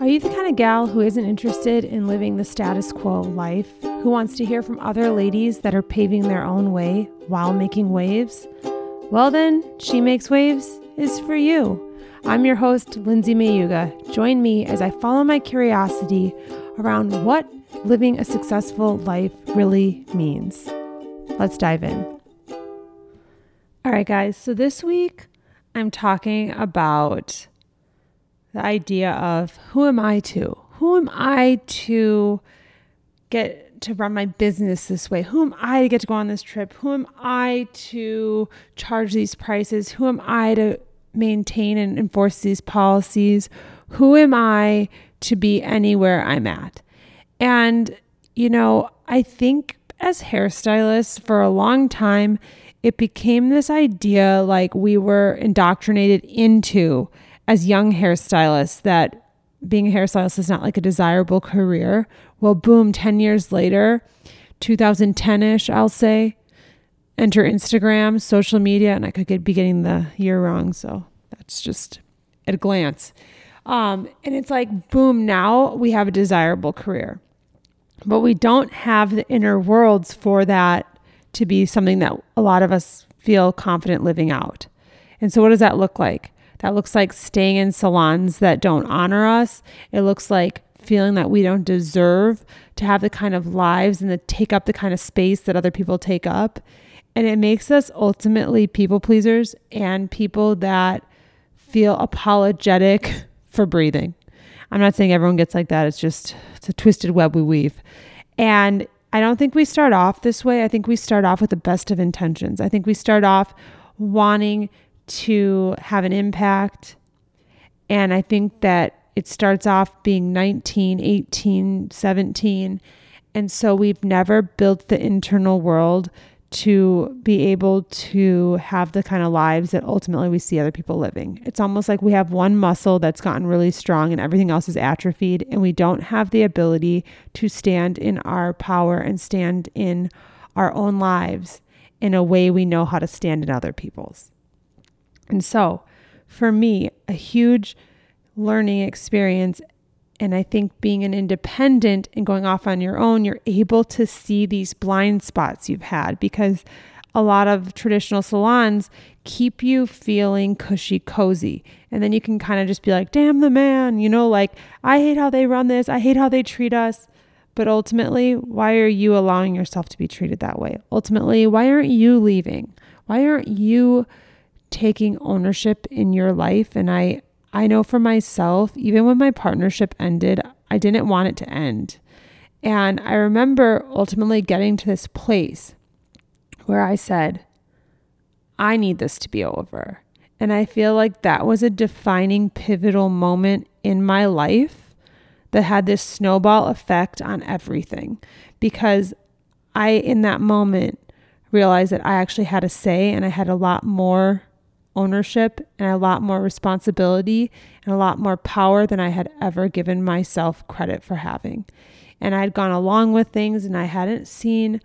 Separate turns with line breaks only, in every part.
Are you the kind of gal who isn't interested in living the status quo life, who wants to hear from other ladies that are paving their own way while making waves? Well, then, She Makes Waves is for you. I'm your host, Lindsay Mayuga. Join me as I follow my curiosity around what living a successful life really means. Let's dive in. All right, guys, so this week I'm talking about the idea of who am I to? Who am I to get to run my business this way? Who am I to get to go on this trip? Who am I to charge these prices? Who am I to maintain and enforce these policies? Who am I to be anywhere I'm at? And, you know, I think as hairstylists for a long time, it became this idea like we were indoctrinated into as young hairstylists that being a hairstylist is not like a desirable career. Well, boom, 10 years later, 2010 ish, I'll say, enter Instagram, social media, and I could be getting the year wrong. So that's just at a glance. Um, and it's like, boom, now we have a desirable career. But we don't have the inner worlds for that to be something that a lot of us feel confident living out. And so, what does that look like? That looks like staying in salons that don't honor us. It looks like feeling that we don't deserve to have the kind of lives and to take up the kind of space that other people take up. And it makes us ultimately people pleasers and people that feel apologetic for breathing. I'm not saying everyone gets like that. It's just it's a twisted web we weave. And I don't think we start off this way. I think we start off with the best of intentions. I think we start off wanting to have an impact. And I think that it starts off being 19, 18, 17. And so we've never built the internal world to be able to have the kind of lives that ultimately we see other people living. It's almost like we have one muscle that's gotten really strong and everything else is atrophied, and we don't have the ability to stand in our power and stand in our own lives in a way we know how to stand in other people's. And so, for me, a huge learning experience. And I think being an independent and going off on your own, you're able to see these blind spots you've had because a lot of traditional salons keep you feeling cushy cozy. And then you can kind of just be like, damn the man, you know, like, I hate how they run this, I hate how they treat us. But ultimately, why are you allowing yourself to be treated that way? Ultimately, why aren't you leaving? Why aren't you taking ownership in your life and I I know for myself even when my partnership ended I didn't want it to end. And I remember ultimately getting to this place where I said I need this to be over. And I feel like that was a defining pivotal moment in my life that had this snowball effect on everything because I in that moment realized that I actually had a say and I had a lot more ownership and a lot more responsibility and a lot more power than I had ever given myself credit for having. And I had gone along with things and I hadn't seen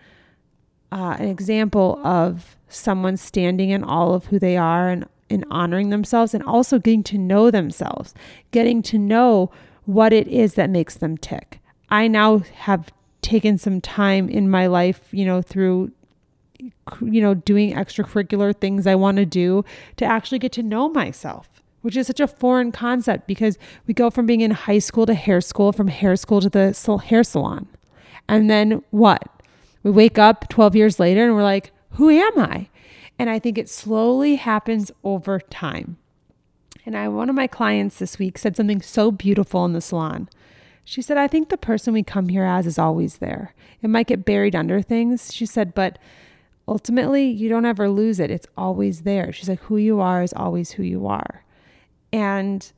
uh, an example of someone standing in all of who they are and, and honoring themselves and also getting to know themselves, getting to know what it is that makes them tick. I now have taken some time in my life, you know, through you know, doing extracurricular things I want to do to actually get to know myself, which is such a foreign concept because we go from being in high school to hair school, from hair school to the hair salon. And then what? We wake up 12 years later and we're like, who am I? And I think it slowly happens over time. And I one of my clients this week said something so beautiful in the salon. She said, I think the person we come here as is always there. It might get buried under things. She said, but ultimately you don't ever lose it. It's always there. She's like, who you are is always who you are. And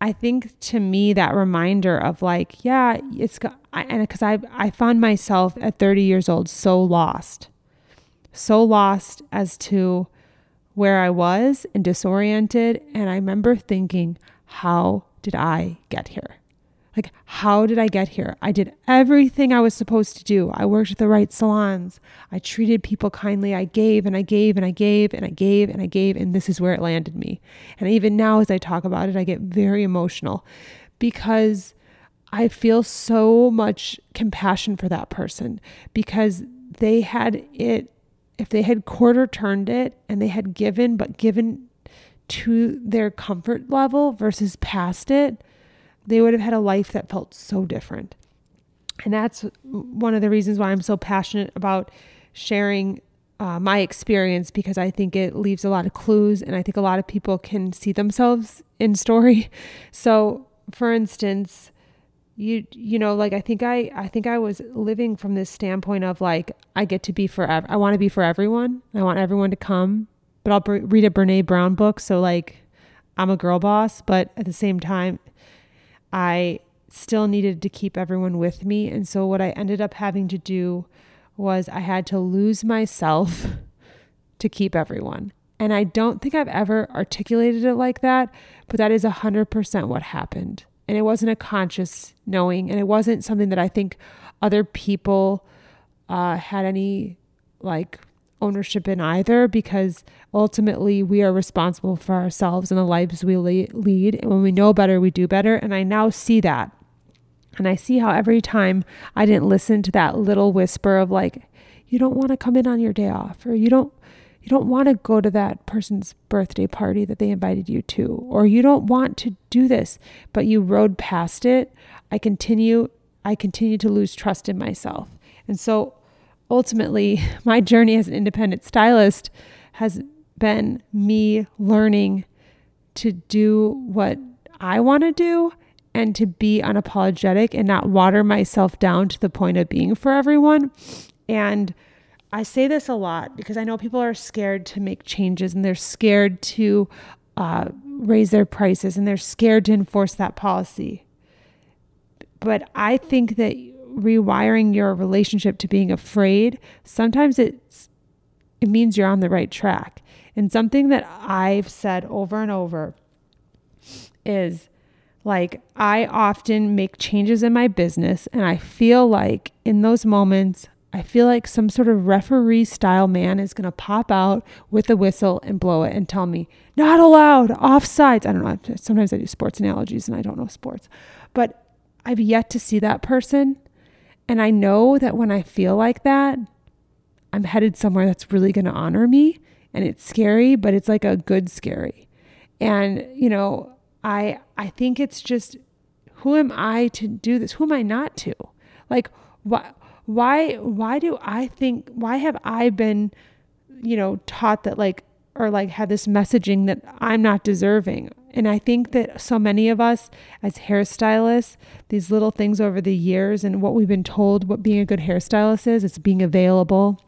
I think to me that reminder of like, yeah, it's and because I I found myself at 30 years old so lost, so lost as to where I was and disoriented. And I remember thinking, how did I get here? Like, how did I get here? I did everything I was supposed to do. I worked at the right salons. I treated people kindly. I gave and I gave and I gave and I gave and I gave. And this is where it landed me. And even now, as I talk about it, I get very emotional because I feel so much compassion for that person because they had it, if they had quarter turned it and they had given, but given to their comfort level versus past it, they would have had a life that felt so different. And that's one of the reasons why I'm so passionate about sharing uh, my experience because I think it leaves a lot of clues and I think a lot of people can see themselves in story. So, for instance, you you know like I think I I think I was living from this standpoint of like I get to be forever. I want to be for everyone. I want everyone to come. But I'll read a Brené Brown book, so like I'm a girl boss, but at the same time I still needed to keep everyone with me. And so what I ended up having to do was I had to lose myself to keep everyone. And I don't think I've ever articulated it like that, but that is 100% what happened. And it wasn't a conscious knowing, and it wasn't something that I think other people uh, had any like ownership in either, because ultimately we are responsible for ourselves and the lives we lead. And when we know better, we do better. And I now see that and I see how every time I didn't listen to that little whisper of like, you don't want to come in on your day off, or you don't you don't want to go to that person's birthday party that they invited you to, or you don't want to do this, but you rode past it. I continue I continue to lose trust in myself. And so ultimately, my journey as an independent stylist has been me learning to do what I want to do and to be unapologetic and not water myself down to the point of being for everyone. And I say this a lot because I know people are scared to make changes and they're scared to uh, raise their prices and they're scared to enforce that policy. But I think that rewiring your relationship to being afraid sometimes it's it means you're on the right track. And something that I've said over and over is like, I often make changes in my business, and I feel like in those moments, I feel like some sort of referee style man is going to pop out with a whistle and blow it and tell me, not allowed, offsides. I don't know. Sometimes I do sports analogies and I don't know sports, but I've yet to see that person. And I know that when I feel like that, I'm headed somewhere that's really going to honor me. And it's scary, but it's like a good scary. And, you know, I I think it's just who am I to do this? Who am I not to? Like why why why do I think why have I been you know taught that like or like had this messaging that I'm not deserving? And I think that so many of us as hairstylists, these little things over the years and what we've been told what being a good hairstylist is, it's being available.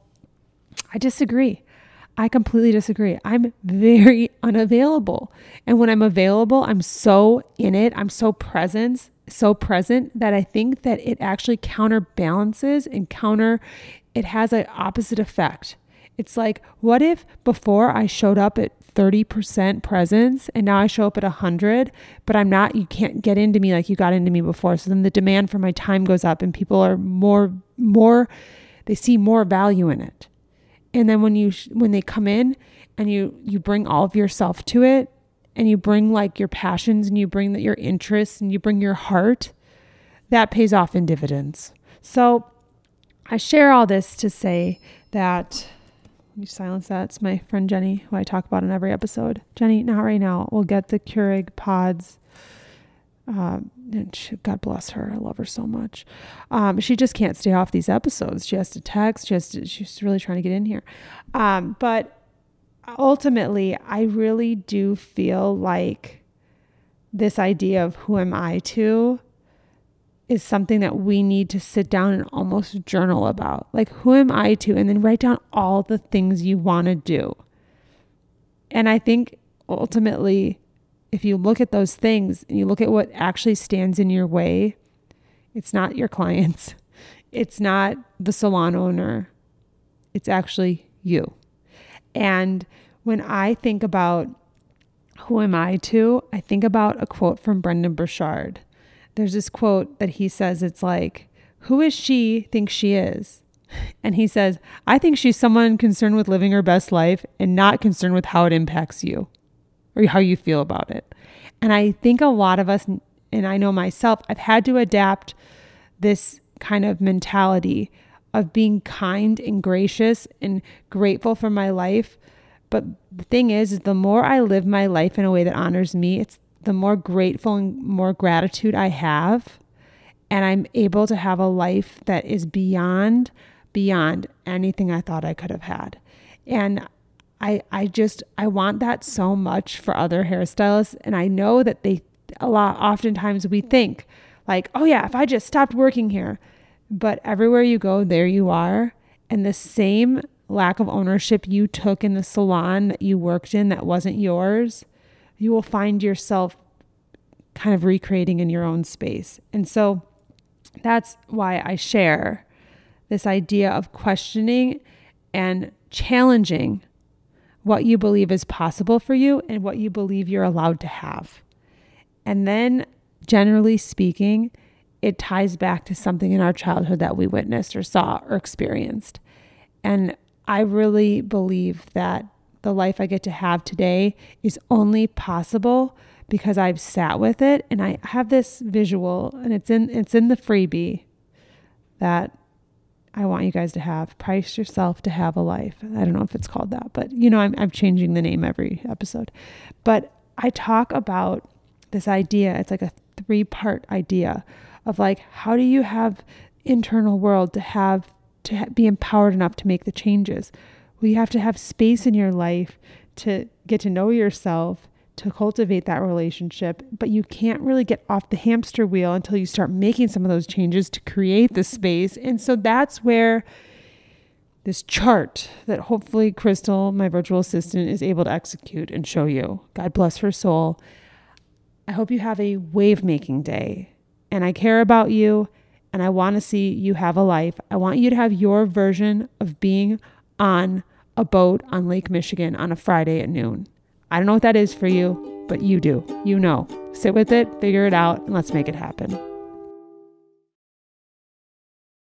I disagree. I completely disagree. I'm very unavailable. And when I'm available, I'm so in it, I'm so present, so present that I think that it actually counterbalances and counter it has an opposite effect. It's like, what if before I showed up at 30% presence and now I show up at 100, but I'm not, you can't get into me like you got into me before. So then the demand for my time goes up and people are more, more, they see more value in it and then when you when they come in and you you bring all of yourself to it and you bring like your passions and you bring that your interests and you bring your heart that pays off in dividends so i share all this to say that you silence that it's my friend jenny who i talk about in every episode jenny not right now we'll get the keurig pods uh, and she, God bless her. I love her so much. Um, she just can't stay off these episodes. She has to text. She has to, she's really trying to get in here. Um, but ultimately, I really do feel like this idea of who am I to is something that we need to sit down and almost journal about. Like, who am I to? And then write down all the things you want to do. And I think ultimately, if you look at those things and you look at what actually stands in your way, it's not your clients, it's not the salon owner, it's actually you. And when I think about who am I to, I think about a quote from Brendon Burchard. There's this quote that he says it's like, Who is she think she is? And he says, I think she's someone concerned with living her best life and not concerned with how it impacts you or how you feel about it. And I think a lot of us and I know myself, I've had to adapt this kind of mentality of being kind and gracious and grateful for my life. But the thing is, is the more I live my life in a way that honors me, it's the more grateful and more gratitude I have. And I'm able to have a life that is beyond, beyond anything I thought I could have had. And I, I just, I want that so much for other hairstylists. And I know that they, a lot, oftentimes we think like, oh yeah, if I just stopped working here, but everywhere you go, there you are. And the same lack of ownership you took in the salon that you worked in that wasn't yours, you will find yourself kind of recreating in your own space. And so that's why I share this idea of questioning and challenging what you believe is possible for you and what you believe you're allowed to have. And then, generally speaking, it ties back to something in our childhood that we witnessed or saw or experienced. And I really believe that the life I get to have today is only possible because I've sat with it and I have this visual and it's in it's in the freebie that I want you guys to have. Price yourself to have a life. I don't know if it's called that, but you know, I'm, I'm changing the name every episode. But I talk about this idea. It's like a three part idea of like how do you have internal world to have to be empowered enough to make the changes well you have to have space in your life to get to know yourself to cultivate that relationship but you can't really get off the hamster wheel until you start making some of those changes to create the space and so that's where this chart that hopefully Crystal, my virtual assistant, is able to execute and show you. God bless her soul. I hope you have a wave making day and I care about you and I want to see you have a life. I want you to have your version of being on a boat on Lake Michigan on a Friday at noon. I don't know what that is for you, but you do. You know. Sit with it, figure it out, and let's make it happen.